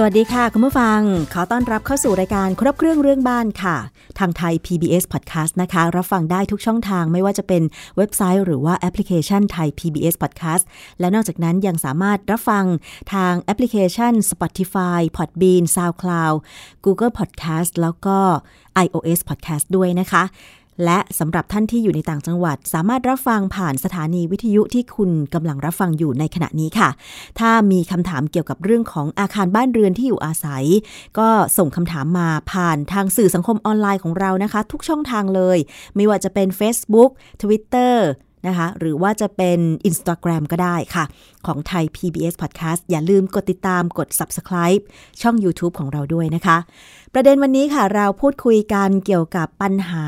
สวัสดีค่ะ คุณผู้ฟัง ขอต้อนรับเข้าสู่รายการครบเครื่องเรื่องบ้านค่ะ ทางไทย PBS Podcast นะคะ รับฟังได้ทุกช่องทางไม่ว่าจะเป็นเว็บไซต์หรือว่าแอปพลิเคชันไทย PBS Podcast และนอกจากนั้นยังสามารถรับฟังทางแอปพลิเคชัน Spotify Podbean SoundCloud Google Podcast แล้วก็ iOS Podcast ด้วยนะคะ และสำหรับท่านที่อยู่ในต่างจังหวัด สามารถรับฟังผ่านสถานีวิทยุที่คุณกำลังรับฟังอยู่ในขณะนี้ค่ะ ถ้ามีคำถามเกี่ยวกับเรื่องของอาคารบ้านเรือนที่อยู่อาศัย ก็ส่งคำถามมาผ่านทางสื่อสังคมออนไลน์ของเรานะคะ ทุกช่องทางเลย ไม่ว่าจะเป็น Facebook Twitter นะคะ หรือว่าจะเป็น Instagram ก็ได้ค่ะ ของไทย PBS Podcast อย่าลืมกดติดตามกด Subscribe ช่อง YouTube ของเราด้วยนะคะ ประเด็นวันนี้ค่ะ เราพูดคุยกันเกี่ยวกับปัญหา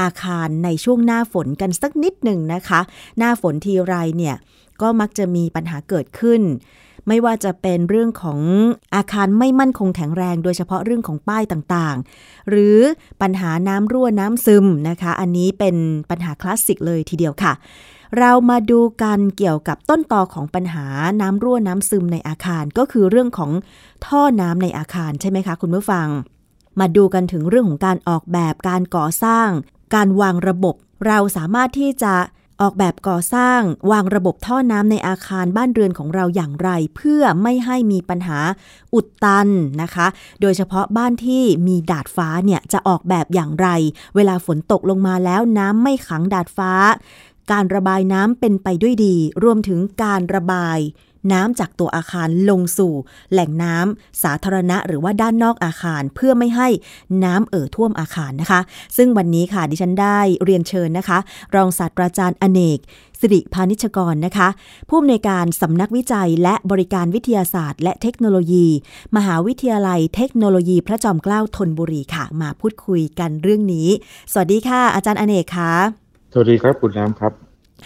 อาคารในช่วงหน้าฝนกันสักนิดหนึ่งนะคะ หน้าฝนทีไรเนี่ย ก็มักจะมีปัญหาเกิดขึ้น ไม่ว่าจะเป็นเรื่องของอาคารไม่มั่นคงแข็งแรง โดยเฉพาะเรื่องของป้ายต่างๆ หรือปัญหาน้ำรั่วน้ำซึมนะคะ อันนี้เป็นปัญหาคลาสสิกเลยทีเดียวค่ะ เรามาดูกันเกี่ยวกับต้นตอของปัญหาน้ำรั่วน้ำซึมในอาคารก็คือเรื่องของท่อน้ำในอาคารใช่ไหมคะคุณผู้ฟัง มาดูกันถึงเรื่องของการออกแบบการก่อสร้าง การวางระบบ เราสามารถที่จะ ออกแบบก่อสร้างวางระบบท่อน้ำในอาคารบ้านเรือนของเราอย่างไร เพื่อไม่ให้มีปัญหาอุดตันนะคะ โดยเฉพาะบ้านที่มีดาดฟ้าเนี่ยจะออกแบบอย่างไร เวลาฝนตกลงมาแล้วน้ำไม่ขังดาดฟ้า การระบายน้ำเป็นไปด้วยดี รวมถึงการระบาย น้ำจากตัวอาคารลงสู่ แหล่งน้ำสาธารณะ หรือว่าด้านนอกอาคารเพื่อไม่ให้น้ำเอ่อท่วมอาคารนะคะ ซึ่งวันนี้ค่ะดิฉันได้เรียนเชิญนะคะ รองศาสตราจารย์อเนกสิริพานิชกรนะคะ ผู้อำนวยการสำนักวิจัยและบริการวิทยาศาสตร์ และเทคโนโลยี มหาวิทยาลัย เทคโนโลยี พระจอมเกล้าธนบุรีค่ะ มาพูดคุยกันเรื่องนี้ สวัสดีค่ะ อาจารย์อเนกค่ะ สวัสดีครับคุณน้ำครับ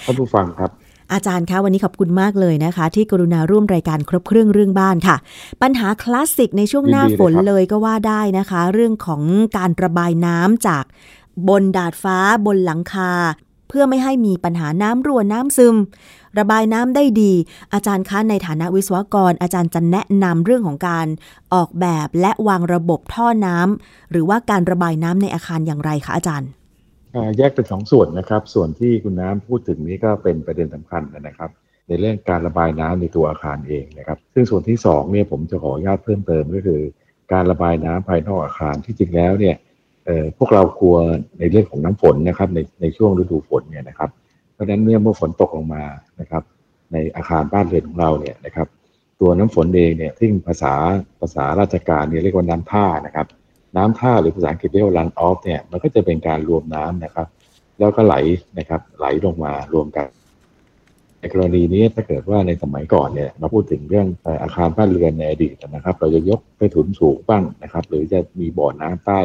ท่านผู้ฟังครับ อาจารย์คะวันนี้ขอบคุณมากเลยนะคะ ที่กรุณาร่วมรายการครบเครื่องเรื่องบ้านค่ะ ปัญหาคลาสสิกในช่วงหน้าฝนเลยก็ว่าได้นะคะ เรื่องของการระบายน้ำจากบนดาดฟ้าบนหลังคา เพื่อไม่ให้มีปัญหาน้ำรั่วน้ำซึม ระบายน้ำได้ดี อาจารย์คะในฐานะวิศวกร อาจารย์จะแนะนำเรื่องของการออกแบบและวางระบบท่อน้ำหรือว่าการระบายน้ำในอาคารอย่างไรคะอาจารย์ แยกเป็นสองส่วนนะครับ ส่วนที่คุณน้ำพูดถึงนี้ก็เป็นประเด็นสำคัญนะครับ ในเรื่องการระบายน้ำในตัวอาคารเองนะครับ ซึ่งส่วนที่2เนี่ยผมจะขออนุญาตเพิ่มเติมก็คือ การระบายน้ำภายนอกอาคารที่จริงแล้วเนี่ยพวกเรากลัวในเรื่องของน้ำฝนนะครับ ในในช่วงฤดูฝนเนี่ยนะครับ เพราะฉะนั้นเมื่อเมื่อฝนตกลงมานะครับ ในอาคารบ้านเรือนของเราเนี่ยนะครับ ตัวน้ำฝนเองเนี่ยที่ภาษาภาษาราชการเนี่ยเรียกว่าน้ำท่านะครับ น้ำท่าหรือภาษาอังกฤษเรียกว่า run off เนี่ยมันก็จะเป็นการรวมน้ำนะครับ แล้วก็ไหลนะครับ ไหลลงมารวมกันในกรณีนี้ถ้าเกิดว่าในสมัยก่อนเนี่ยมาพูดถึงเรื่องอาคารบ้านเรือนในอดีตนะครับ เราจะยกไปถุนสูงบ้างนะครับ หรือจะมีบ่อน้ำใต้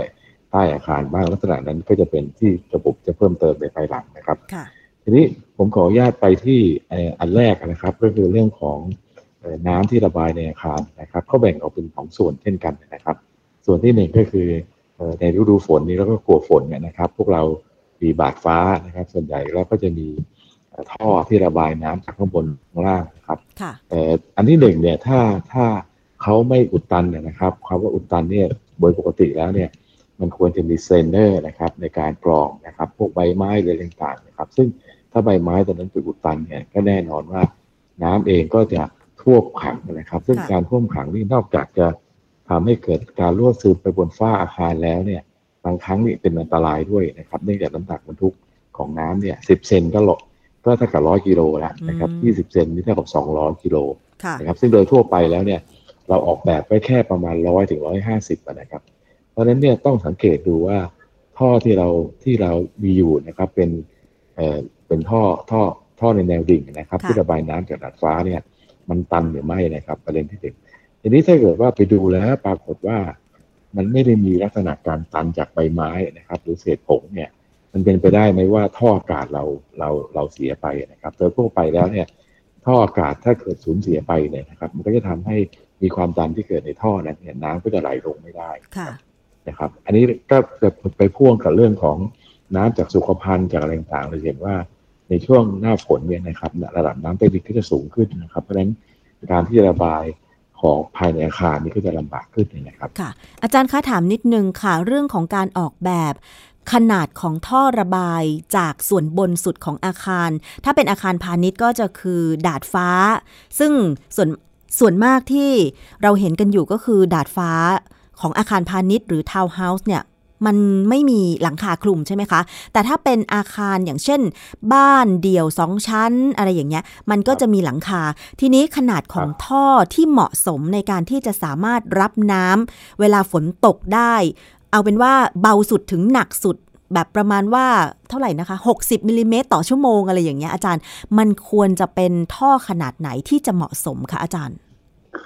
ใต้อาคารบ้างลักษณะนั้นก็จะเป็นที่ระบบจะเพิ่มเติมในภายหลังนะครับทีนี้ผมขออนุญาตไปที่อันแรกนะครับ ก็คือเรื่องของน้ำที่ระบายในอาคารนะครับเขาแบ่งออกเป็นสองส่วนเช่นกันนะครับ ส่วนที่หนึ่งก็คือในฤดูฝนนี้แล้วก็กลัวฝนเนี่ยนะครับ พวกเรามีบาดฟ้านะครับ ส่วนใหญ่แล้วก็จะมีท่อที่ระบายน้ำจากข้างบนข้างล่างนะครับอันที่หนึ่งเนี่ยถ้าถ้าเขาไม่อุดตันเนี่ยนะครับคำว่าอุดตันเนี่ยโดยปกติแล้วเนี่ย มันควรจะมีเซนเนอร์นะครับ ในการกรองนะครับ พวกใบไม้อะไรต่างๆนะครับ ซึ่งถ้าใบไม้ตอนนั้นไปอุดตันเนี่ยก็แน่นอนว่าน้ำเองก็จะท่วมขังนะครับ ซึ่งการท่วมขังนี่นอกจากจะ ทำให้เกิดการรั่วซึมไปบนฝ้าอาคารแล้วเนี่ยบางครั้งนี่เป็นอันตรายด้วยนะครับเนื่องจากน้ำหนักบรรทุกของน้ำเนี่ยสิบเซนก็หลบก็เท่ากับร้อยกิโลแล้วนะครับยี่สิบเซนนี่เท่ากับสองร้อยกิโลนะครับซึ่งโดยทั่วไปแล้วเนี่ยเราออกแบบไว้แค่ประมาณร้อยถึงร้อยห้าสิบนะครับ เพราะฉะนั้นเนี่ยต้องสังเกตดูว่าท่อที่เราที่เรามีอยู่นะครับเป็นเอ่อเป็นท่อท่อท่อในแนวดิ่งนะครับ ที่ระบายน้ำจากดาดฟ้าเนี่ยมันตันหรือไม่นะครับ ประเด็นที่หนึ่ง ทีนี้ถ้าเกิดว่าไปดูแล้วปรากฏว่ามันไม่ได้มีลักษณะการตันจากใบไม้นะครับ หรือเศษผงเนี่ย มันเป็นไปได้ไหมว่าท่ออากาศเราเราเราเสียไปนะครับโดยทั่วไปแล้วเนี่ย ท่ออากาศถ้าเกิดสูญเสียไปเนี่ยนะครับ มันก็จะทำให้มีความดันที่เกิดในท่อนั้นเนี่ยน้ำก็จะไหลลงไม่ได้ค่ะนะครับ อันนี้ก็จะไปพ่วงกับเรื่องของน้ำจากสุขภัณฑ์จากอะไรต่างๆเราเห็นว่าในช่วงหน้าฝนเนี่ยนะครับ ระดับน้ำใต้ดินก็จะสูงขึ้นนะครับ เพราะฉะนั้นการที่จะระบาย ของภายในอาคารนี้ก็จะลำบากขึ้นนะครับค่ะ อาจารย์คะถามนิดนึงค่ะ เรื่องของการออกแบบ ขนาดของท่อระบายจากส่วนบนสุดของอาคาร ถ้าเป็นอาคารพาณิชย์ก็จะคือดาดฟ้า ซึ่งส่วนส่วนมากที่เราเห็นกันอยู่ก็คือดาดฟ้าของอาคารพาณิชย์หรือทาวน์เฮาส์เนี่ย มันไม่มีหลังคาคลุมใช่ไหมคะ แต่ถ้าเป็นอาคารอย่างเช่น บ้านเดี่ยวสองชั้น อะไรอย่างเงี้ย มันก็จะมีหลังคา ทีนี้ขนาดของท่อที่เหมาะสมในการที่จะสามารถรับน้ำเวลาฝนตกได้ เอาเป็นว่าเบาสุดถึงหนักสุดแบบประมาณว่าเท่าไหร่นะคะ 60มิลิเมตรต่อชั่วโมงอะไรอย่างเงี้ยอาจารย์ มันควรจะเป็นท่อขนาดไหนที่จะเหมาะสมคะอาจารย์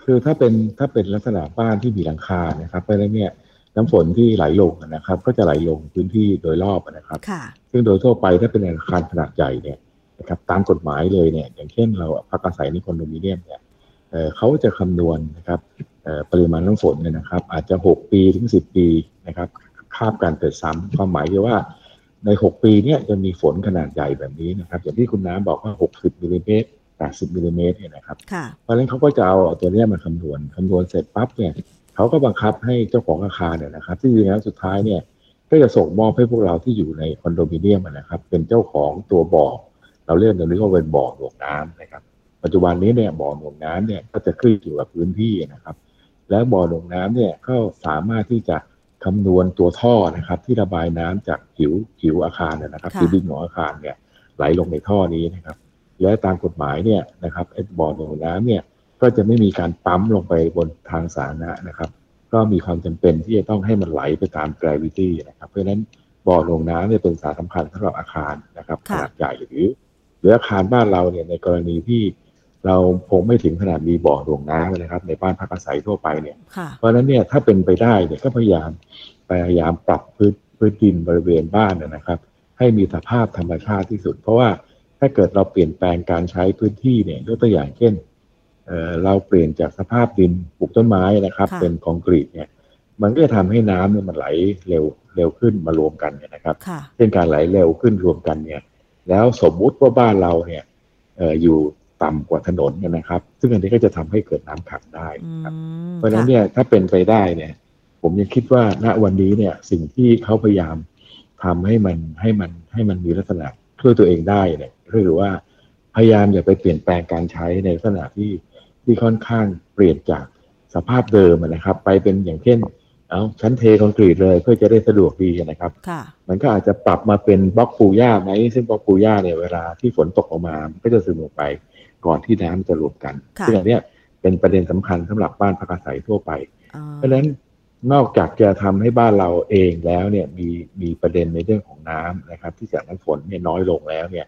คือถ้าเป็นถ้าเป็นลักษณะบ้านที่มีหลังคานะครับเพราะฉะนั้นเนี่ย น้ำฝนที่ไหลลงนะครับ ก็จะไหลลงพื้นที่โดยรอบนะครับค่ะซึ่งโดยทั่วไปถ้าเป็นอาคารขนาดใหญ่เนี่ยนะครับตามกฎหมายเลยเนี่ยอย่างเช่นเราพักอาศัยในคอนโดมิเนียมเนี่ยเเขาจะคำนวณนะครับปริมาณน้ำฝนเนี่ยนะครับ อาจจะ 6 ปีถึง 10 ปีนะครับคาบการเกิดซ้ำความหมายคือว่าใน 6 ปีเนี่ยจะมีฝนขนาดใหญ่แบบนี้นะครับ อย่างที่คุณน้ำบอกว่า 60มิลลิเมตร80มิลลิเมตรเนี่ยนะครับเพราะฉะนั้นเขาก็จะเอาตัวนี้มาคำนวณคำนวณเสร็จปั๊บเนี่ย เขาก็บังคับให้เจ้าของอาคารเนี่ยนะครับ ที่จริงแล้วสุดท้ายเนี่ย ก็จะส่งมอบให้พวกเราที่อยู่ในคอนโดมิเนียมนะครับ เป็นเจ้าของตัวบ่อเราเรียกตัวนี้ว่าเป็นบ่อหน่วงน้ำนะครับ ปัจจุบันนี้เนี่ยบ่อหน่วงน้ำเนี่ยก็จะขึ้นอยู่กับพื้นที่นะครับ แล้วบ่อหน่วงน้ำเนี่ยก็สามารถที่จะคำนวณตัวท่อนะครับ ที่ระบายน้ำจากผิวผิวอาคารนะครับผิวดินของอาคารเนี่ยไหลลงในท่อนี้นะครับ และตามกฎหมายเนี่ยนะครับไอ้บ่อหน่วงน้ำเนี่ย ก็จะไม่มีการปั๊มลงไปบนทางสาธารณะนะครับ ก็มีความจำเป็นที่จะต้องให้มันไหลไปตาม gravity นะครับ เพราะฉะนั้นบ่อลงน้ำเนี่ยเป็นสาสำคัญสำหรับอาคารนะครับขนาดใหญ่หรือหรืออาคารบ้านเราเนี่ยในกรณีที่เราคงไม่ถึงขนาดมีบ่อลงน้ำนะครับ ในบ้านพักอาศัยทั่วไปเนี่ย เพราะฉะนั้นเนี่ยถ้าเป็นไปได้เนี่ยก็พยายามพยายามปรับพื้นพื้นดินบริเวณบ้านนะครับ ให้มีสภาพธรรมชาติที่สุด เพราะว่าถ้าเกิดเราเปลี่ยนแปลงการใช้พื้นที่เนี่ยยกตัวอย่างเช่น เราเปลี่ยนจากสภาพดินปลูกต้นไม้นะครับ เป็นคอนกรีตเนี่ยมันก็จะทำให้น้ำเนี่ยมันไหลเร็วเร็วขึ้นมารวมกันเนี่ยนะครับ เช่นการไหลเร็วขึ้นรวมกันเนี่ย แล้วสมมุติว่าบ้านเราเนี่ยอยู่ต่ำกว่าถนนนะครับ ซึ่งอันนี้ก็จะทำให้เกิดน้ำขังได้ครับเพราะฉะนั้นเนี่ยถ้าเป็นไปได้เนี่ย ผมยังคิดว่าณวันนี้เนี่ยสิ่งที่เขาพยายามทำให้มันให้มันให้มันมีลักษณะช่วยตัวเองได้เนี่ยหรือว่าพยายามอย่าไปเปลี่ยนแปลงการใช้ในลักษณะที่ ที่ค่อนข้างเปลี่ยนจากสภาพเดิมนะครับ ไปเป็นอย่างเช่น เอาชั้นเทคอนกรีตเลยเพื่อจะได้สะดวกดีนะครับ มันก็อาจจะปรับมาเป็นบล็อกปูย่าไหมซึ่งบล็อกปูย่าเนี่ยเวลาที่ฝนตกออกมาก็จะซึมลงไปก่อนที่น้ำจะรวมกันซึ่งอันนี้เป็นประเด็นสำคัญสำหรับบ้านพักอาศัยทั่วไป เพราะฉะนั้นนอกจากจะทำให้บ้านเราเองแล้วเนี่ยมีมีประเด็นในเรื่องของน้ำนะครับ ที่จากน้ำฝนเนี่ยน้อยลงแล้วเนี่ย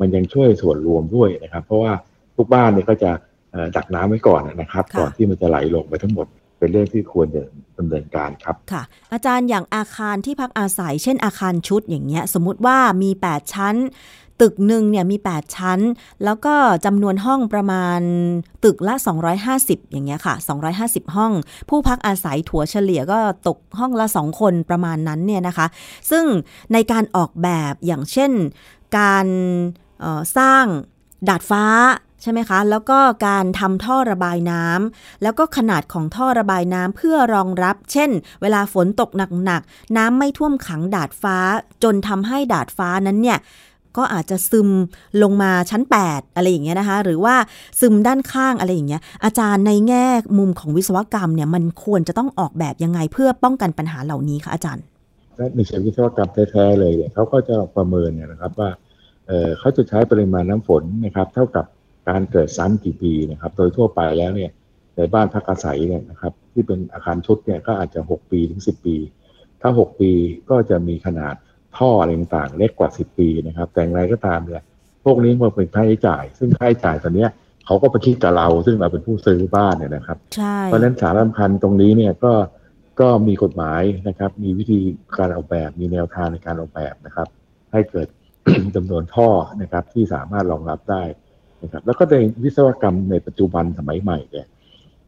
มันยังช่วยส่วนรวมด้วยนะครับ เพราะว่าทุกบ้านเนี่ยก็จะ ดักน้ำไว้ก่อนนะครับ ก่อนที่มันจะไหลลงไปทั้งหมด เป็นเรื่องที่ควรจะดำเนินการครับค่ะ อาจารย์อย่างอาคารที่พักอาศัย เช่นอาคารชุดอย่างเงี้ย สมมุติว่ามี 8 ชั้น ตึกหนึ่งเนี่ยมี 8 ชั้น แล้วก็จำนวนห้องประมาณตึกละ 250 อย่างเงี้ยค่ะ 250 ห้อง ผู้พักอาศัยถั่วเฉลี่ยก็ตกห้องละ 2 คนประมาณนั้นเนี่ยนะคะ ซึ่งในการออกแบบอย่างเช่น การสร้างดาดฟ้า ใช่ไหมคะ แล้วก็การทำท่อระบายน้ำแล้วก็ขนาดของท่อระบายน้ำเพื่อรองรับ เช่น เวลาฝนตกหนักๆน้ำไม่ท่วมขังดาดฟ้า จนทำให้ดาดฟ้านั้นเนี่ยก็อาจจะซึมลงมาชั้น 8 อะไรอย่างเงี้ยนะคะ หรือว่าซึมด้านข้างอะไรอย่างเงี้ย อาจารย์ในแง่มุมของวิศวกรรมเนี่ยมันควรจะต้องออกแบบยังไงเพื่อป้องกันปัญหาเหล่านี้คะอาจารย์ในเชิงวิศวกรรมแท้ๆเลยเนี่ยเขาก็จะประเมินเนี่ยนะครับว่าเขาจะใช้ปริมาณน้ำฝนนะครับ เท่ากับ การเกิดซ้ำกี่ปีนะครับ โดยทั่วไปแล้วเนี่ยในบ้านพักอาศัยเนี่ยนะครับที่เป็นอาคารชุดเนี่ยก็อาจจะ 6 ปีถึง 10 ปี ถ้า 6 ปีก็จะมีขนาดท่ออะไรต่างๆเล็กกว่า 10 ปีนะครับ แต่อย่างไรก็ตามเนี่ยพวกนี้มันเป็นค่าใช้จ่าย ซึ่งค่าใช้จ่ายตอนนี้เขาก็ไปคิดกับเรา ซึ่งเราเป็นผู้ซื้อบ้านเนี่ยนะครับ เพราะฉะนั้นสาระสำคัญตรงนี้เนี่ยก็ก็มีกฎหมายนะครับ มีวิธีการออกแบบ มีแนวทางในการออกแบบนะครับ ให้เกิดจำนวนท่อนะครับที่สามารถรองรับได้ นะครับแล้วก็ในวิศวกรรมในปัจจุบันสมัยใหม่เนี่ย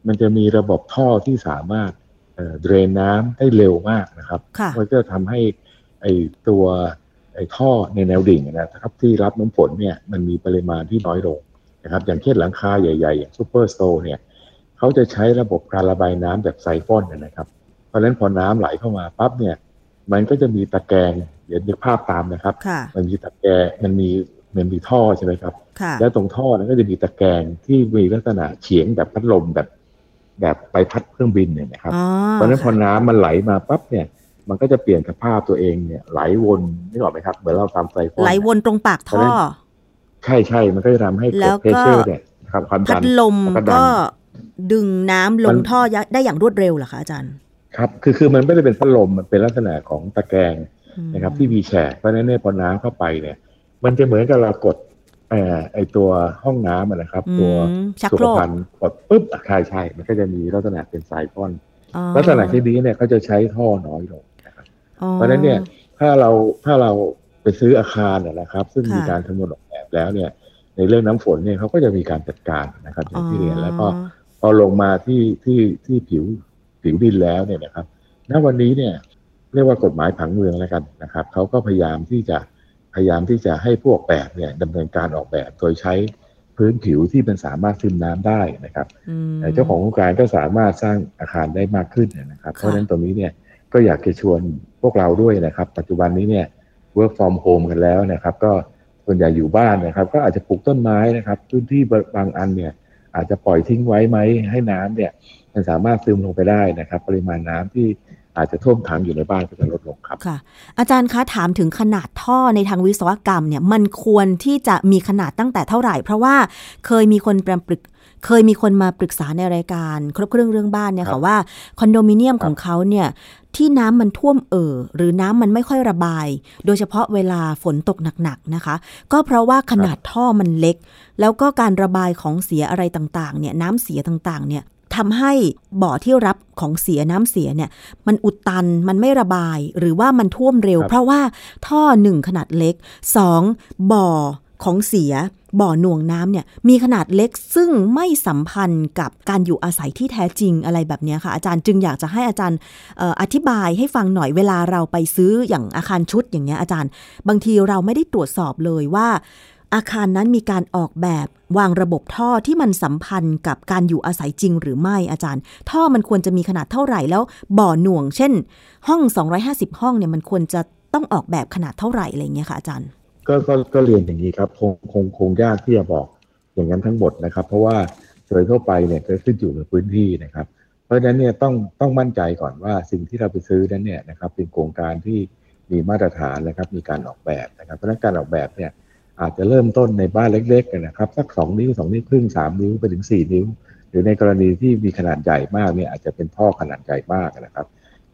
มันจะมีระบบท่อที่สามารถเดรนน้ำได้เร็วมากนะครับค่ะมันก็ทำให้ไอตัวไอท่อในแนวดิ่งนะครับ ที่รับน้ำฝนเนี่ยมันมีปริมาณที่น้อยลงนะครับ อย่างเช่นหลังคาใหญ่ๆ อย่างซูเปอร์สโตร์เนี่ยเขาจะใช้ระบบการระบายน้ำแบบไซฟอนนะครับ เพราะฉะนั้นพอน้ำไหลเข้ามาปั๊บเนี่ย มันก็จะมีตะแกรงเดี๋ยวนึกภาพตามนะครับค่ะมันมีตะแกรงมันมี มันมีท่อใช่ไหมครับค่ะแล้วตรงท่อนั้นก็จะมีตะแกรงที่มีลักษณะเฉียงแบบพัดลมแบบ แบบใบพัดเครื่องบินเนี่ยนะครับอ๋อเพราะฉะนั้นพอน้ำมันไหลมาปั๊บเนี่ยมันก็จะเปลี่ยนสภาพตัวเองเนี่ยไหลวนนี่หรอกไหมครับ เหมือนเราทำไซฟอนไหลวนตรงปากท่อ ใช่ใช่มันก็จะทำให้แล้เกิดวก็เพรสเชอร์เนี่ยนะครับความพัดัดนลมแล้วก็ดันก็ดึงน้ำลมังนท่อได้อย่างรวดเร็วเหรอคะอาจารย์ ครับ คือคือมันไม่ได้เป็นพัดลมมันเป็นลักษณะของตะแกรงอืมนะครับ ที่มีแฉกเพราะฉะนั้นเนี่ยพอน้ำเข้าไปเนี่ย มันจะเหมือนกับเรากดเอ่อไอตัวห้องน้ำอะนะครับ ตัวอืมชักสุโครขกภัณฑ์กดปุ๊บอะใช่ใช่ มันก็จะมีลักษณะเป็นไซฟอนอ๋อลักษณะที่นี้เนี่ยเขาจะใช้ท่อน้อยลงนะครับอ๋อเพราะฉะนั้นเนี่ยถ้าเราถ้าเราไปซื้ออาคารเนี่ยนะครับ ซึ่งค่ะมีการคำนวณออกแบบแล้วเนี่ย ในเรื่องน้ำฝนเนี่ยเขาก็จะมีการจัดการนะครับอย่างที่เรียนแล้วก็พอลงมาที่ที่ที่ผิวผิวดินแล้วเนี่ยนะครับณวันนี้เนี่ย เรียกว่ากฎหมายผังเมืองแล้วกันนะครับเขาก็พยายามที่จะ พยายามที่จะให้ผู้ออกแบบเนี่ยดำเนินการออกแบบโดยใช้พื้นผิวที่มันสามารถซึมน้ำได้นะครับอืมเจ้าของโครงการก็สามารถสร้างอาคารได้มากขึ้นนะครับ เพราะฉะนั้นตรงนี้เนี่ยก็อยากจะชวนพวกเราด้วยนะครับ ปัจจุบันนี้เนี่ย work from home กันแล้วนะครับ ก็ส่วนใหญ่อยู่บ้านนะครับ ก็อาจจะปลูกต้นไม้นะครับ พื้นที่บางอันเนี่ย อาจจะปล่อยทิ้งไว้ไหมให้น้ำเนี่ย มันสามารถซึมลงไปได้นะครับ ปริมาณน้ำที่ อาจจะท่วมขังอยู่ในบ้านก็จะลดลงครับค่ะ อาจารย์คะถามถึงขนาดท่อในทางวิศวกรรมเนี่ยมันควรที่จะมีขนาดตั้งแต่เท่าไหร่ เพราะว่าเคยมีคนปรึกเคยมีคนมาปรึกษาในรายการ ครบเครื่องเรื่องบ้านเนี่ยครัค่ะบว่าคอนโดมิเนียมครับของเขาเนี่ยที่น้ำมันท่วมเอ่อหรือน้ำมันไม่ค่อยระบาย โดยเฉพาะเวลาฝนตกหนักๆนะคะ ก็เพราะว่าขนาดท่อมันเล็ก แล้วก็การระบายของเสียอะไรต่างๆเนี่ยน้ำเสียต่างๆเนี่ย ทำให้บ่อที่รับของเสียน้ำเสียเนี่ย มันอุดตันมันไม่ระบายหรือว่ามันท่วมเร็วครับเพราะว่าท่อหนึ่งขนาดเล็กสองบ่อของเสียบ่อหน่วงน้ำเนี่ยมีขนาดเล็กซึ่งไม่สัมพันธ์กับการอยู่อาศัยที่แท้จริงอะไรแบบเนี้ยค่ะ อาจารย์จึงอยากจะให้อาจารย์เอ่ออธิบายให้ฟังหน่อยเวลาเราไปซื้ออย่างอาคารชุดอย่างเงี้ยอาจารย์ บางทีเราไม่ได้ตรวจสอบเลยว่าอาคารนั้นมีการออกแบบวางระบบท่อที่มันสัมพันธ์กับการอยู่อาศัยจริงหรือไม่อาจารย์ ท่อมันควรจะมีขนาดเท่าไหร่แล้วบ่อหน่วง เช่น ห้อง 250 ห้องเนี่ยมันควรจะต้องออกแบบขนาดเท่าไหร่อะไรเงี้ยค่ะอาจารย์ ก็ก็ก็เรียนอย่างนี้ครับคงคงคงยากที่จะบอกอย่างนั้นทั้งหมดนะครับ เพราะว่าโดยทั่วไปเนี่ยก็ขึ้นอยู่กับพื้นที่นะครับ เพราะฉะนั้นเนี่ยต้องต้องมั่นใจก่อนว่าสิ่งที่เราไปซื้อนั้นเนี่ยนะครับเป็นโครงการที่มีมาตรฐานนะครับมีการออกแบบนะครับเพราะฉะนั้นการออกแบบเนี่ย อาจจะเริ่มต้นในบ้านเล็กๆนะครับสักสองนิ้วสองนิ้วครึ่งสามนิ้วไปถึงสี่นิ้ว หรือในกรณีที่มีขนาดใหญ่มากเนี่ยอาจจะเป็นท่อขนาดใหญ่มากนะครับ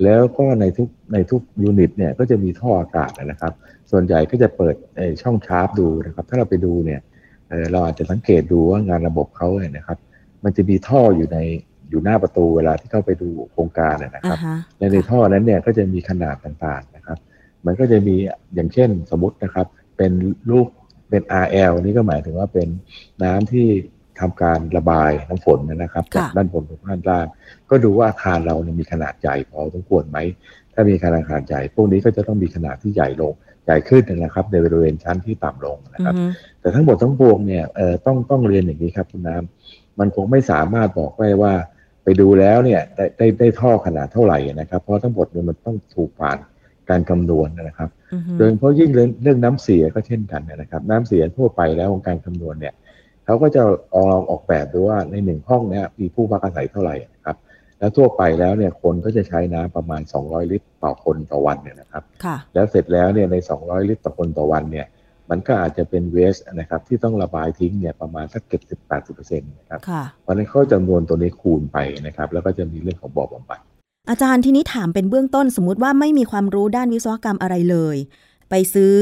แล้วก็ในทุกในทุกยูนิตเนี่ยก็จะมีท่ออากาศนะครับ ส่วนใหญ่ก็จะเปิดเอ่อช่องชาร์ปดูนะครับ ถ้าเราไปดูเนี่ยเอ่อเราอาจจะสังเกตดูว่างานระบบเขาเนี่ยนะครับ มันจะมีท่ออยู่ในอยู่หน้าประตูเวลาที่เข้าไปดูโครงการนะนะคอ่ารับฮะและในท่อนั้นเนี่ยก็จะมีขนาดต่างๆนะครับ มันก็จะมีอย่างเช่นสมมตินะครับ เป็นรูป เป็น RL นี่ก็หมายถึงว่าเป็นน้ำที่ทำการระบายน้ำฝนนะครับจากด้านบนไปด้านล่าง ก็ดูว่าอาคารเราเนี่ยมีขนาดใหญ่พอสมควรไหม ถ้ามีขนาดใหญ่ พวกนี้ก็จะต้องมีขนาดที่ใหญ่ลงใหญ่ขึ้นนะครับ ในบริเวณชั้นที่ต่ำลงนะครับอือฮึแต่ทั้งหมดทั้งปวงเนี่ยเอ่อต้องต้องเรียนอย่างนี้ครับคุณน้ำมันคงไม่สามารถบอกได้ว่า ไปดูแล้วเนี่ยได้ได้ได้ท่อขนาดเท่าไหร่นะครับ เพราะทั้งหมดเนี่ยมันต้องถูกผ่าน การคำนวณนะครับอือฮึโดยเฉพาะยิ่งเรื่องเรื่องน้ำเสียก็เช่นกันนะครับ น้ำเสียทั่วไปแล้วของการคำนวณเนี่ยเขาก็จะลองออกแบบดูว่าในหนึ่งห้องเนี่ยมีผู้พักอาศัยเท่าไหร่นะครับ แล้วทั่วไปแล้วเนี่ยคนก็จะใช้น้ำประมาณ 200 ลิตรต่อคนต่อวันเนี่ยนะครับค่ะแล้วเสร็จแล้วเนี่ยใน 200 ลิตรต่อคนต่อวันเนี่ยมันก็อาจจะเป็นเวสนะครับที่ต้องระบายทิ้งเนี่ยประมาณสักเกือบสิบแปดสิบเปอร์เซ็นต์นะครับค่ะเพราะฉะนั้นเขาจำนวนตัวนี้คูณไปนะครับ แล้วก็จะมีเรื่องของบ่อบำบัด อาจารย์ทีนี้ถามเป็นเบื้องต้นสมมุติว่าไม่มีความรู้ด้านวิศวกรรมอะไรเลย ไปซื้อ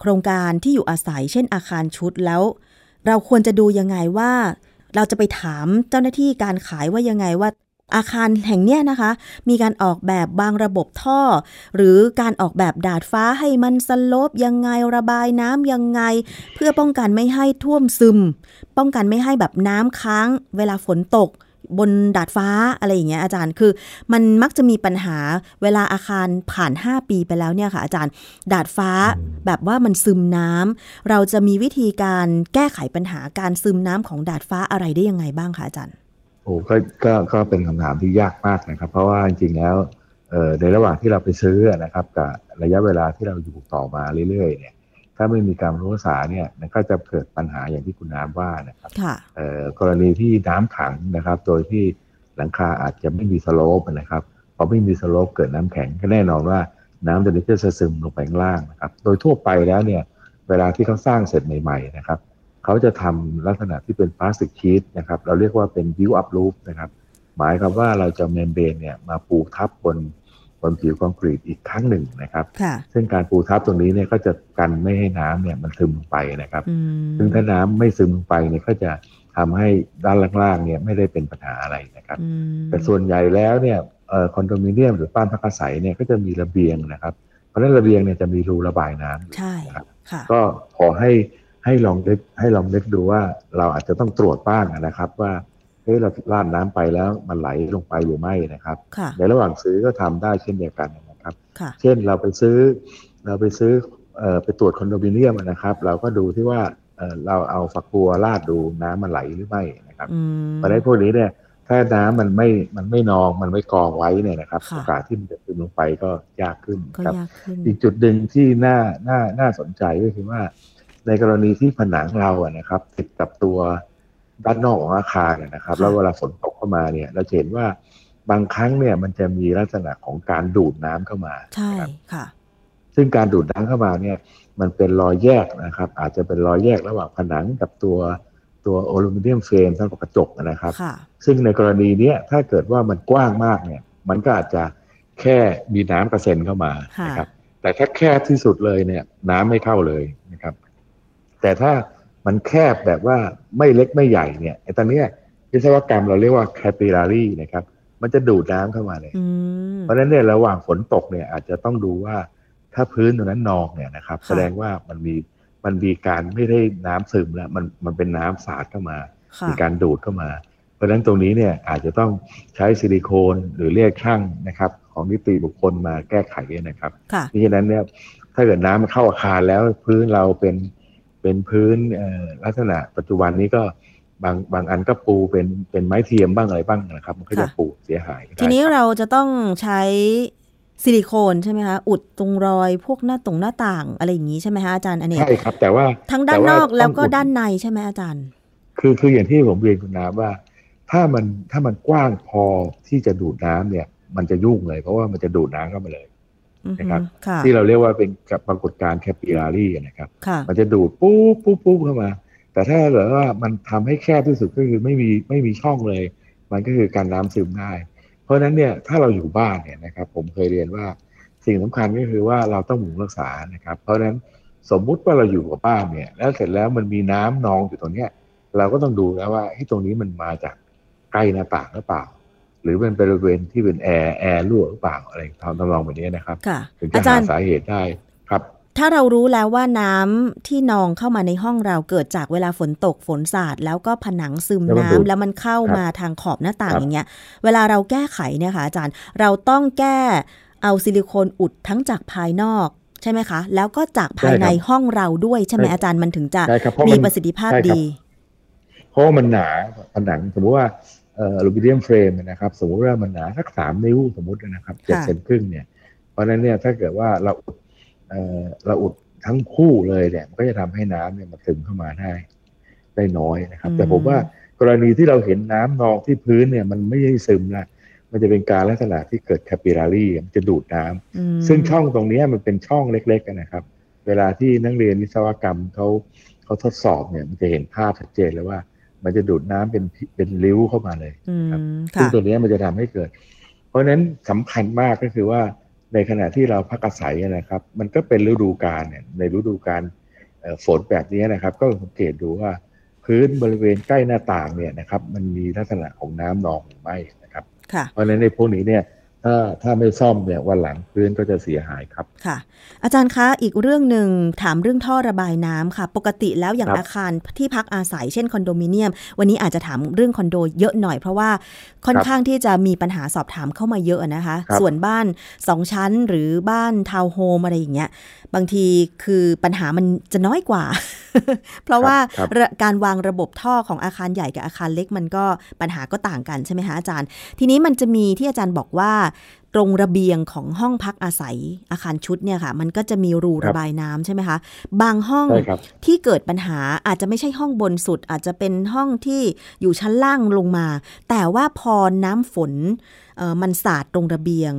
โครงการที่อยู่อาศัย เช่นอาคารชุดแล้ว เราควรจะดูยังไงว่า เราจะไปถามเจ้าหน้าที่การขายว่ายังไงว่าอาคารแห่งเนี้ยนะคะ มีการออกแบบบางระบบท่อ หรือการออกแบบดาดฟ้าให้มันสลปยังไงระบายน้ำยังไง เพื่อป้องกันไม่ให้ท่วมซึม ป้องกันไม่ให้แบบน้ำค้าง เวลาฝนตก บนดาดฟ้าอะไรอย่างเงี้ยอาจารย์คือ มันมักจะมีปัญหาเวลาอาคารผ่าน 5 ปีไปแล้วเนี่ยค่ะอาจารย์ ดาดฟ้าแบบว่ามันซึมน้ำเราจะมีวิธีการแก้ไขปัญหาการซึมน้ำของดาดฟ้าอะไรได้ยังไงบ้างคะอาจารย์โอ้ก็ก็ก็เป็นคำถามที่ยากมากนะครับ เพราะว่าจริงๆแล้วในระหว่างที่เราไปซื้อนะครับกับระยะเวลาที่เราอยู่ต่อมาเรื่อยๆเนี่ย ถ้าไม่มีการรักษาเนี่ยมันก็จะเกิดปัญหาอย่างที่คุณน้ำว่านะครับค่ะเอ่อกรณีที่น้ำขังนะครับ โดยที่หลังคาอาจจะไม่มี slope นะครับพอไม่มี slope เกิดน้ำขังก็แน่นอนว่าน้ำตัวนี้ก็จะซึมลงไปข้างล่างนะครับ โดยทั่วไปแล้วเนี่ยเวลาที่เขาสร้างเสร็จใหม่ๆนะครับเขาจะทำลักษณะที่เป็น plastic sheet นะครับ เราเรียกว่าเป็น built-up roof นะครับ หมายความว่าเราจะ membrane เนี่ยมาปูทับบน บนผิวคอนกรีตอีกครั้งหนึ่งนะครับค่ะซึ่งการปูทับตรงนี้เนี่ยก็จะกันไม่ให้น้ำเนี่ยมันซึมลงไปนะครับอืมซึ่งถ้าน้ำไม่ซึมลงไปเนี่ยก็จะทำให้ด้านล่างๆเนี่ยไม่ได้เป็นปัญหาอะไรนะครับอืมแต่ส่วนใหญ่แล้วเนี่ยเอ่อคอนโดมิเนียมหรือบ้านพักอาศัยเนี่ยก็จะมีระเบียงนะครับ เพราะฉะนั้นระเบียงเนี่ยจะมีรูระบายน้ำอยู่ใช่นะครับค่ะก็ขอให้ให้ลองเล็กให้ลองเล็กดูว่าเราอาจจะต้องตรวจบ้างนะครับว่า เฮ้ยเราลาดน้ำไปแล้วมันไหลลงไปหรือไม่นะครับค่ะในระหว่างซื้อก็ทำได้เช่นเดียวกันนะครับค่ะเช่นเราไปซื้อ เราไปซื้อเอ่อไปตรวจคอนโดมิเนียมนะครับ เราก็ดูที่ว่าเอ่อเราเอาฝักบัวราดดูน้ำมันไหลหรือไม่นะครับอืมเพราะฉะนั้นพวกนี้เนี่ยถ้าน้ำมันไม่ มันไม่นอง มันไม่กองไว้เนี่ยนะครับค่ะโอกาสที่มันจะซึมลงไปก็ยากขึ้นก็ครับยากขึ้นอีกจุดหนึ่งที่น่า น่า น่าสนใจก็คือว่า ในกรณีที่ผนังเราอะนะครับ ติดกับตัว ด้านนอกของอาคารอะนะครับค่ะแล้วเวลาฝนตกเข้ามาเนี่ย เราจะเห็นว่าบางครั้งเนี่ยมันจะมีลักษณะของการดูดน้ำเข้ามาใช่นะครับค่ะ ซึ่งการดูดน้ำเข้ามาเนี่ยมันเป็นรอยแยกนะครับ อาจจะเป็นรอยแยกระหว่างผนังกับตัวตัวอลูมิเนียมเฟรมทั้งกับกระจกนะครับค่ะซึ่งในกรณีเนี้ยถ้าเกิดว่ามันกว้างมากเนี่ย มันก็อาจจะแค่มีน้ำกระเซ็นเข้ามาค่ะนะครับ แต่ถ้าแคบที่สุดเลยเนี่ย น้ำไม่เข้าเลยนะครับ แต่ถ้า มันแคบแบบว่าไม่เล็กไม่ใหญ่เนี่ยไอ้ตอนเนี้ยวิศวกรรมเราเรียกว่า capillary นะครับ มันจะดูดน้ำเข้ามาเลยอืมเพราะฉะนั้นเนี่ยระหว่างฝนตกเนี่ยอาจจะต้องดูว่าถ้าพื้นตรงนั้นนองเนี่ยนะครับค่ะแสดงว่ามันมีมันมีการไม่ได้น้ำซึมแล้วมันมันเป็นน้ำสาดเข้ามาค่ะมีการดูดเข้ามา เพราะฉะนั้นตรงนี้เนี่ยอาจจะต้องใช้ซิลิโคนหรือเรียกช่างนะครับ ของนิติบุคคลมาแก้ไขนะครับค่ะเพราะฉะนั้นเนี่ยถ้าเกิดน้ำมันเข้าอาคารแล้วพื้นเราเป็น เป็นพื้นเอ่อลักษณะปัจจุบันนี้ก็บางบางอันก็ปูเป็นเป็นไม้เทียมบ้างอะไรบ้างนะครับ มันก็จะค่ะปูเสียหายได้ทีนี้ครับเราจะต้องใช้ซิลิโคนใช่ไหมคะอุดตรงรอยพวกหน้าตรงหน้าต่างอะไรอย่างนี้ใช่ไหมคะอาจารย์อเนกใช่ครับ แต่ว่าทั้งด้านแต่นว่าอกแล้วก็ต้องอุดด้านในใช่ไหมอาจารย์ คือคืออย่างที่ผมเรียนคุณน้ำว่า ถ้ามันถ้ามันกว้างพอที่จะดูดน้ำเนี่ย มันจะยุ่งเลย เพราะว่ามันจะดูดน้ำเข้ามาเลยอือฮึ นะครับค่ะที่เราเรียกว่าเป็นกับปรากฏการณ์แคปิลารีนะครับค่ะมันจะดูดปุ๊บปุ๊บปุ๊บเข้ามา แต่ถ้าเกิดว่ามันทำให้แคบที่สุดก็คือไม่มีไม่มีช่องเลย มันก็คือการน้ำซึมได้ เพราะฉะนั้นเนี่ยถ้าเราอยู่บ้านเนี่ยนะครับ ผมเคยเรียนว่าสิ่งสำคัญก็คือว่าเราต้องหมุนรักษานะครับ เพราะฉะนั้นสมมุติว่าเราอยู่กับบ้านเนี่ย แล้วเสร็จแล้วมันมีน้ำนองอยู่ตรงเนี้ย เราก็ต้องดูแล้วว่าที่ตรงนี้มันมาจากใกล้หน้าต่างหรือเปล่า หรือเป็นบริเวณที่เป็นแอร์แอร์รั่วหรือเปล่าอะไรทำทำนองแบบนี้นะครับค่ะถึงอาจะจาหารย์สาเหตุได้ครับ ถ้าเรารู้แล้วว่าน้ำที่นองเข้ามาในห้องเราเกิดจากเวลาฝนตกฝนสาดแล้วก็ผนังซึมแล้วมันน้ำดูดแล้วมันเข้าครับมาทางขอบหน้าต่างครับอย่างเงี้ย เวลาเราแก้ไขเนี่ยค่ะอาจารย์เราต้องแก้เอาซิลิโคนอุดทั้งจากภายนอกใช่ไหมคะ แล้วก็จากภายในห้องเราด้วยใช่ไหมอาจารย์มันถึงจะใช่ครับเพราะมีมันประสิทธิภาพใช่ครับดี เพราะว่ามันหนาผนังสมมติว่าเอ่ออลูมิเนียมเฟรมนะครับสมมติว่ามันหนาสักสามนิ้วสมมตินะครับเจ็ดค่ะเซนครึ่งเนี่ยเพราะฉะนั้นเนี่ยถ้าเกิดว่าเราอุดเอ่อเราอุดทั้งคู่เลยเนี่ยมันก็จะทำให้น้ำเนี่ยมันซึมเข้ามาได้ได้น้อยนะครับ แต่ผมว่ากรณีที่เราเห็นน้ำนองที่พื้นเนี่ยมันไม่ได้ซึมละมันจะเป็นการลักษณะที่เกิดแคปิลารีมันจะดูดน้ำอืมซึ่งช่องตรงเนี้ยมันเป็นช่องเล็กๆกันนะครับ เวลาที่นักเรียนวิศวกรรมเขาเขาทดสอบเนี่ยมันจะเห็นภาพชัดเจนเลยว่า มันจะดูดน้ำเป็นเป็นริ้วเข้ามาเลยอืมซึ่งค่ะตัวเนี้ยมันจะทำให้เกิด เพราะฉะนั้นสำคัญมากก็คือว่าในขณะที่เราพักอาศัยนะครับ มันก็เป็นฤดูกาลเนี่ยในฤดูกาลเอ่อฝนแบบนี้นะครับ ก็สังเกตดูว่าพื้นบริเวณใกล้หน้าต่างเนี่ยนะครับ มันมีลักษณะของน้ำนองหรือไม่นะครับค่ะเพราะฉะนั้นในพวกนี้เนี่ย ถ้าถ้าไม่ซ่อมเนี่ยวันหลังพื้นก็จะเสียหายครับค่ะ อาจารย์คะอีกเรื่องหนึ่งถามเรื่องท่อระบายน้ำค่ะ ปกติแล้วอย่างครับอาคารที่พักอาศัยเช่นคอนโดมิเนียม วันนี้อาจจะถามเรื่องคอนโดเยอะหน่อยเพราะว่าค่อนครับข้างที่จะมีปัญหาสอบถามเข้ามาเยอะนะคะครับส่วนบ้านสองชั้นหรือบ้านทาวน์โฮมอะไรอย่างเงี้ยบางทีคือปัญหามันจะน้อยกว่า เพราะว่าครับระการวางระบบท่อของอาคารใหญ่กับอาคารเล็กมันก็ปัญหาก็ต่างกันใช่ไหมคะอาจารย์ ทีนี้มันจะมีที่อาจารย์บอกว่าตรงระเบียงของห้องพักอาศัยอาคารชุดเนี่ยค่ะ มันก็จะมีรูครับระบายน้ำใช่ไหมคะ บางห้องใช่ครับที่เกิดปัญหาอาจจะไม่ใช่ห้องบนสุด อาจจะเป็นห้องที่อยู่ชั้นล่างลงมา แต่ว่าพอน้ำฝนเอ่อมันสาดตรงระเบียง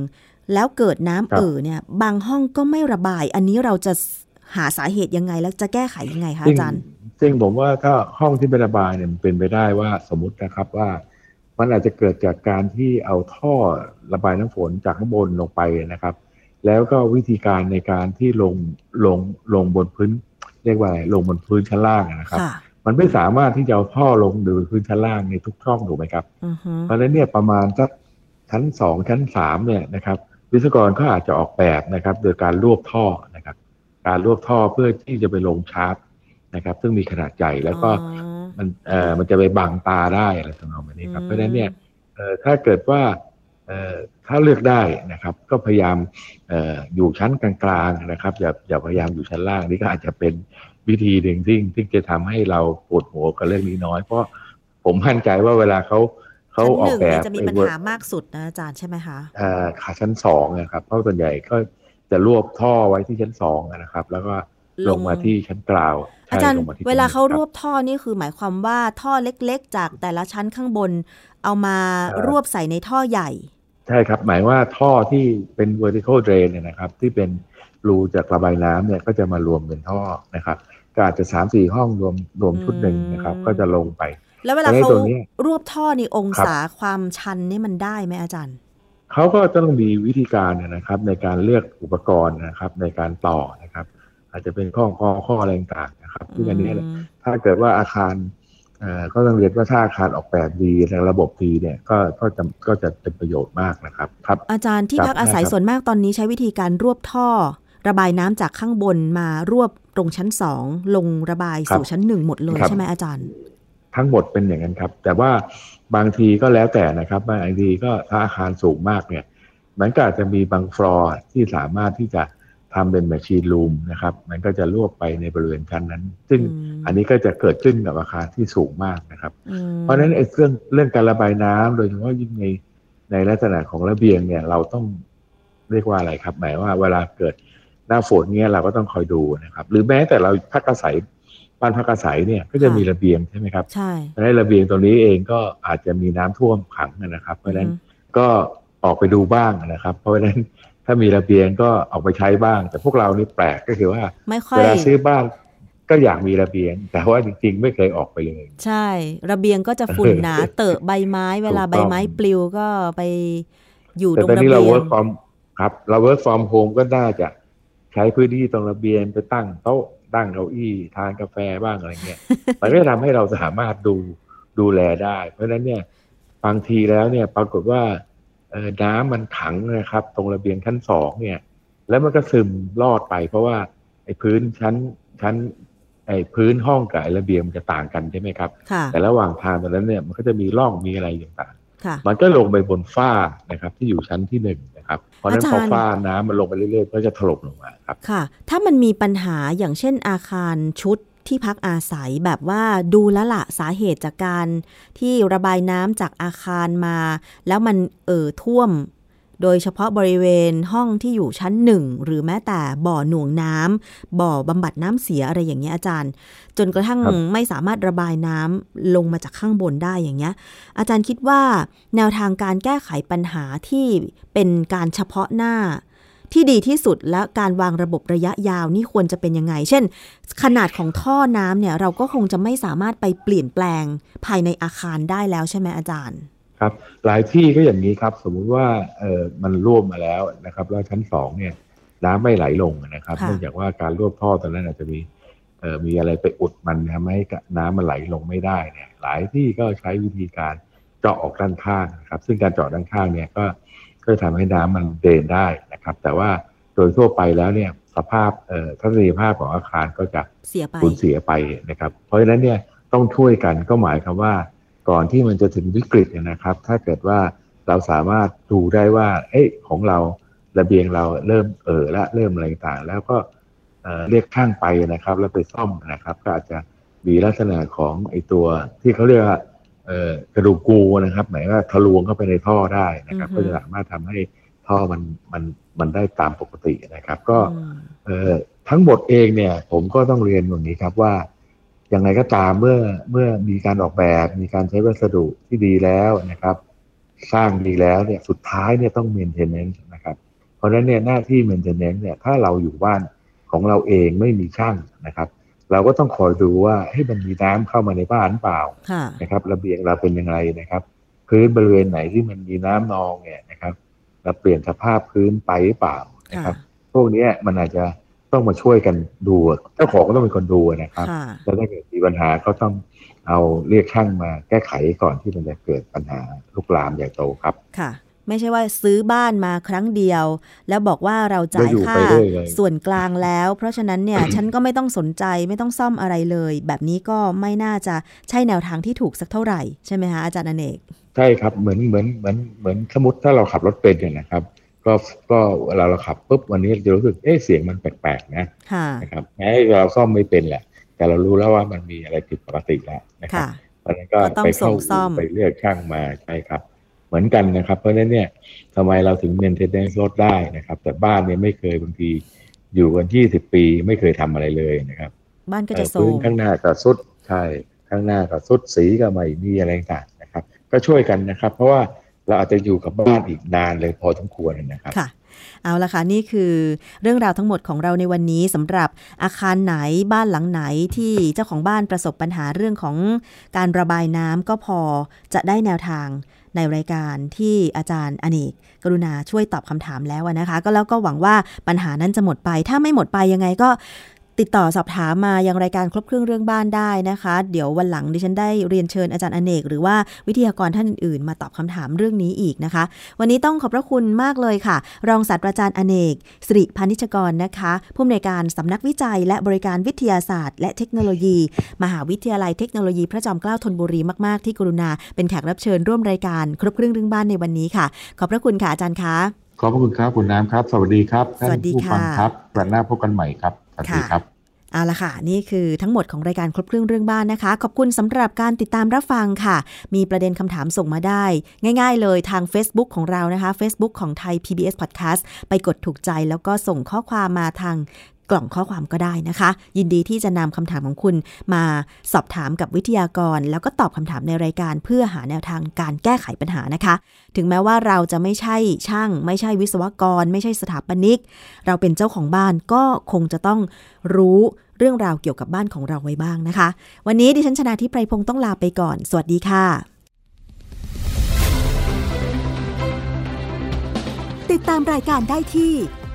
แล้วเกิดน้ำครับเอ่อเนี่ยบางห้องก็ไม่ระบาย อันนี้เราจะหาสาเหตุยังไงแล้วจะแก้ไขยังไงคะซึ่งอาจารย์ซึ่งผมว่าถ้าห้องที่เป็นระบายเนี่ยมันเป็นไปได้ว่าสมมตินะครับว่า มันอาจจะเกิดจากการที่เอาท่อระบายน้ำฝนจากข้างบนลงไปนะครับ แล้วก็วิธีการในการที่ลงลงลงบนพื้น เรียกว่าอะไรลงบนพื้นชั้นล่างนะครับค่ะมันไม่สามารถที่จะเอาท่อลงโดยพื้นชั้นล่างในทุกช่องถูกไหมครับอือฮึเพราะฉะนั้นเนี่ยประมาณสักชั้นสองชั้นสามเนี่ยนะครับ วิศวกรเขาอาจจะออกแบบนะครับ โดยการรวบท่อนะครับ การรวบท่อเพื่อที่จะไปลงชาร์จนะครับ ซึ่งมีขนาดใหญ่แล้วก็อ๋อ มันเอ่อมันจะไปบังตาได้อะไรทำนองแบบนี้ครับอืมเพราะฉะนั้นเนี่ยเอ่อถ้าเกิดว่าเอ่อถ้าเลือกได้นะครับ ก็พยายามเอ่ออยู่ชั้นกลางๆนะครับ อย่าอย่าพยายามอยู่ชั้นล่างนี่ก็อาจจะเป็นวิธีหนึ่งที่ที่จะทำให้เราปวดหัวกับเรื่องนี้น้อย เพราะผมมั่นใจว่าเวลาเขาเขาชั้นออหกนึ่งแบเนี่ยบจะมีปัญหามากสุดนะอาจารย์ใช่ไหมคะเอ่อขาชั้นสองนะครับ เพราะส่วนใหญ่ก็จะรวบท่อไว้ที่ชั้นสองนะครับ แล้วก็ ลงมาที่ชั้นกลางใช่อาจารย์ลงมที่ชั้นเวลาเขาคบรวบท่อนี่คือหมายความว่าท่อเล็กๆ จากแต่ละชั้นข้างบน เอามาเอ่อรวบใส่ในท่อใหญ่ ใช่ครับ หมายว่าท่อที่เป็น vertical drain เนี่ยนะครับ ที่เป็นรูจากระบายน้ำเนี่ยก็จะมารวมเป็นท่อนะครับก็อาจจะสามสี่ห้องรวมรวมชุดหนึ่งนะครับอืมก็จะลงไป แล้วเวลาเพราะฉะนั้นเขาตัวเนี้ยรวบท่อนี่องครับศาความชันนี่มันได้ไหมอาจารย์เขาก็ต้องมีวิธีการนะครับ ในการเลือกอุปกรณ์นะครับ ในการต่อนะครับ อาจจะเป็นข้อข้อข้ออะไรต่างๆนะครับซึ่งอันนี้อืมถ้าเกิดว่าอาคารเอ่อก็ต้องเรียนว่าถ้าอาคารออกแบบดีในระบบดีเนี่ยก็ก็จะก็จะเป็นประโยชน์มากนะครับครับ อาจารย์ที่ครับพักอาศัยได้ครับส่วนมากตอนนี้ใช้วิธีการรวบท่อ ระบายน้ำจากข้างบนมารวบตรงชั้นสองลงระบายสู่ชั้นหนึ่งหมดเลยใช่ไหมอาจารย์ ทั้งหมดเป็นอย่างนั้นครับ แต่ว่าบางทีก็แล้วแต่นะครับบางทีก็ถ้าอาคารสูงมากเนี่ย มันก็อาจจะมีบางฟลอร์ที่สามารถที่จะ ทำเป็น machine room นะครับ มันก็จะรวบไปในบริเวณชั้นนั้น ซึ่งอืมอันนี้ก็จะเกิดขึ้นกับอาคารที่สูงมากนะครับอืมเพราะฉะนั้นไอ้เรื่องเรื่องการระบายน้ำโดยเฉพาะยิ่งในในลักษณะของระเบียงเนี่ยเราต้องเรียกว่าอะไรครับ หมายว่าเวลาเกิดหน้าฝนเนี่ยเราก็ต้องคอยดูนะครับ หรือแม้แต่เราพักอาศัยบ้านพักอาศัยเนี่ยก็จะมีระเบียงใช่ไหมครับใช่ในระเบียงตรงนี้เองก็อาจจะมีน้ำท่วมขังนะครับ เพราะฉะนั้นอือฮึก็ออกไปดูบ้างนะครับ เพราะฉะนั้น ถ้ามีระเบียงก็ออกไปใช้บ้าง แต่พวกเรานี่แปลกก็คือว่าไม่ค่อเวยลาซื้อบ้านก็อยากมีระเบียง แต่ว่าจริง ๆ ไม่เคยออกไปเลย ใช่ ระเบียงก็จะฝุ่นหนา เตอะใบไม้ เวลาถูกใบต้องไม้ปลิวก็ไปอยู่แต่ตรงตอนระนี้เบีเรายง work from ครับ เรา work from home ก็น่าจะใช้พื้นที่ตรงระเบียงไปตั้งโต๊ะตั้งเก้าอี้ทานกาแฟบ้างอะไรเงี้ยมันก็จะทำให้เราสามารถดูดูแลได้ เพราะฉะนั้นเนี่ยบางทีแล้วเนี่ยปรากฏว่าเอ่อ น้ำมันขังนะครับ ตรงระเบียงชั้นสองเนี่ย แล้วมันก็ซึมลอดไป เพราะว่าไอ้พื้นชั้นชั้นไอ้พื้นห้องกับไอ้ระเบียงมันจะต่างกันใช่ไหมครับค่ะแต่ระหว่างทางตรงนั้นเนี่ยมันก็จะมีร่องมีอะไรต่างๆค่ะมันก็ลงไปบนฝ้านะครับ ที่อยู่ชั้นที่หนึ่งนะครับ เพราะฉะนั้นอาพจาอรย์ฝ้าน้ำมันลงไปเรื่อยๆก็จะถล่มลงมาครับ ค่ะ ถ้ามันมีปัญหาอย่างเช่นอาคารชุด ที่พักอาศัยแบบว่าดูแลวละสาเหตุจากการที่ระบายน้ำจากอาคารมา แล้วมันเอ่อท่วม โดยเฉพาะบริเวณห้องที่อยู่ชั้นหนึ่งหรือแม้แต่บ่อหน่วงน้ำบ่อบำบัดน้ำเสียอะไรอย่างเงี้ยอาจารย์ จนกระทั่งไม่สามารถระบายน้ำลงมาจากข้างบนได้อย่างเงี้ย อาจารย์คิดว่าแนวทางการแก้ไขปัญหาที่เป็นการเฉพาะหน้า ที่ดีที่สุดและการวางระบบระยะยาวนี่ควรจะเป็นยังไง เช่น ขนาดของท่อน้ำเนี่ยเราก็คงจะไม่สามารถไปเปลี่ยนแปลงภายในอาคารได้แล้วใช่ไหมอาจารย์ครับหลายที่ก็อย่างนี้ครับ สมมุติว่าเออมันร่วมมาแล้วนะครับแล้วชั้นสองเนี่ยน้ำไม่ไหลลงนะครับค่ะเนื่องจากว่าการรวบท่อตอนนั้นอาจจะมีเอ่อมีอะไรไปอุดมันทำให้น้ำมันไหลลงไม่ได้เนี่ยหลายที่ก็ใช้วิธีการเจาะออกด้านข้างนะครับ ซึ่งการเจาะด้านข้างเนี่ยก็ ก็จะทำให้น้ำมันเดินได้นะครับ แต่ว่าโดยทั่วไปแล้วเนี่ยสภาพเอ่อทัศนียภาพของอาคารก็จะเสียไปสูญเสียไปนะครับ เพราะฉะนั้นเนี่ยต้องช่วยกันก็หมายความว่า ก่อนที่มันจะถึงวิกฤตเนี่ยนะครับ ถ้าเกิดว่าเราสามารถดูได้ว่าเอ้ยของเราระเบียงเราเริ่มเออและเริ่มอะไรต่างๆแล้วก็เอ่อเรียกช่างไปนะครับ แล้วไปซ่อมนะครับ ก็อาจจะมีลักษณะของไอตัวที่เขาเรียกว่าเอ่อ กระดูกกูนะครับหมายว่าทะลวงเข้าไปในท่อได้นะครับอือฮึก็จะสามารถทำให้ท่อมันมันมันได้ตามปกตินะครับ ก็อืมเอ่อทั้งหมดเองเนี่ย ผมก็ต้องเรียนอย่างนี้ครับว่าอย่างไรก็ตามเมื่อเมื่อมีการออกแบบ มีการใช้วัสดุที่ดีแล้วนะครับ สร้างดีแล้วเนี่ยสุดท้ายเนี่ยต้อง maintenance นะครับ เพราะฉะนั้นเนี่ยหน้าที่ maintenance เนี่ยถ้าเราอยู่บ้านของเราเองไม่มีช่างนะครับ เราก็ต้องคอยดูว่าให้ยมันมีน้ำเข้ามาในบ้านหรือเปล่าค่ะนะครับ ระเบียงเราเป็นยังไงนะครับ พื้นบริเวณไหนที่มันมีน้ำนองเนี่ยนะครับเราเปลี่ยนสภาพพื้นไปหรือเปล่านะครับ พวกเนี้ยมันอาจจะต้องมาช่วยกันดูเจ้าของก็ต้องเป็นคนดูนะครับค่ะแล้วถ้าเกิดมีปัญหาก็ต้องเอาเรียกช่างมาแก้ไขก่อนที่มันจะเกิดปัญหาลุกลามใหญ่โตครับค่ะ ไม่ใช่ว่าซื้อบ้านมาครั้งเดียว แล้วบอกว่าเราจ่ายแล้วอยู่ค่าไปเรื่อยเลยส่วนกลางแล้ว เพราะฉะนั้นเนี่ยฉันก็ไม่ต้องสนใจไม่ต้องซ่อมอะไรเลย แบบนี้ก็ไม่น่าจะใช่แนวทางที่ถูกสักเท่าไหร่ใช่ไหมคะอาจารย์อเนกใช่ครับเหมือนเหมือนเหมือนเหมือนสมมติถ้าเราขับรถเป็นเนี่ยนะครับก็ก็เวลาเราขับปุ๊บวันนี้จะรู้สึกเอ๊ะเสียงมันแปลกๆนะค่ะนะครับแม้เราซ่อมไม่เป็นแหละ แต่เรารู้แล้วว่ามันมีอะไรผิดปกติแล้วนะครับค่ะเพราะฉะนั้นก็ก็ต้องไปเข้าส่งซ่อมไปเรียกช่างมาใช่ครับเห มือนกันนะครับ เพราะฉะนั้นเนี่ยทำไมเราถึงเมนเทนเนนซ์รถได้นะครับ แต่บ้านเนี่ยไม่เคยบางทีอยู่กันยี่สิบปีไม่เคยทำอะไรเลยนะครับ บ้านก็จะโซเอ่อพื้นมข้างหน้าก็สุดใช่ข้างหน้าก็สุดสีก็ไม่มีอะไรต่างๆนะครับ ก็ช่วยกันนะครับ เพราะว่าเราอาจจะอยู่กับบ้านอีกนานเลยพอสมควรนะครับค่ะ เอาละค่ะนี่คือเรื่องราวทั้งหมดของเราในวันนี้สำหรับอาคารไหนบ้านหลังไหนที่เจ้าของบ้านประสบปัญหาเรื่องของการระบายน้ำก็พอจะได้แนวทางในรายการที่อาจารย์อเนก กรุณาช่วยตอบคำถามแล้วนะคะ ก็แล้วก็หวังว่าปัญหานั้นจะหมดไป ถ้าไม่หมดไปยังไงก็ ติดต่อสอบถามมายังรายการครบเครื่องเรื่องบ้านได้นะคะ เดี๋ยววันหลังดิฉันได้เรียนเชิญอาจารย์อเนก หรือว่าวิทยากรท่านอื่นๆ มาตอบคำถามเรื่องนี้อีกนะคะ วันนี้ต้องขอบพระคุณมากเลยค่ะ รองศาสตราจารย์อเนกสิริพานิชกรนะคะผู้อำนวยการสำนักวิจัย และบริการวิทยาศาสตร์ และเทคโนโลยี มหาวิทยาลัยเทคโนโลยีพระจอมเกล้าธนบุรีมากๆที่กรุณาเป็นแขกรับเชิญร่วมรายการครบเครื่องเรื่องบ้านในวันนี้ค่ะ ขอบพระคุณค่ะอาจารย์คะขอบพระคุณครับคุณน้ำครับ สวัสดีครับท่านสวัสดีผู้ฟังค่ะครับวันหน้าพบกันใหม่ครับ สวัสดีครับเอาละค่ะ นี่คือทั้งหมดของรายการครบเครื่องเรื่องบ้านนะคะ ขอบคุณสำหรับการติดตามรับฟังค่ะ มีประเด็นคำถามส่งมาได้ ง่ายๆเลยทาง Facebook ของเรานะคะ Facebook ของไทย PBS Podcast ไปกดถูกใจแล้วก็ส่งข้อความมาทาง กล่องข้อความก็ได้นะคะ ยินดีที่จะนำคำถามของคุณมาสอบถามกับวิทยากร แล้วก็ตอบคำถามในรายการเพื่อหาแนวทางการแก้ไขปัญหานะคะ ถึงแม้ว่าเราจะไม่ใช่ช่าง ไม่ใช่วิศวกร ไม่ใช่สถาปนิก เราเป็นเจ้าของบ้านก็คงจะต้องรู้เรื่องราวเกี่ยวกับบ้านของเราไว้บ้างนะคะ วันนี้ดิฉันชนะทิพไพรพงศ์ต้องลาไปก่อน สวัสดีค่ะ ติดตามรายการได้ที่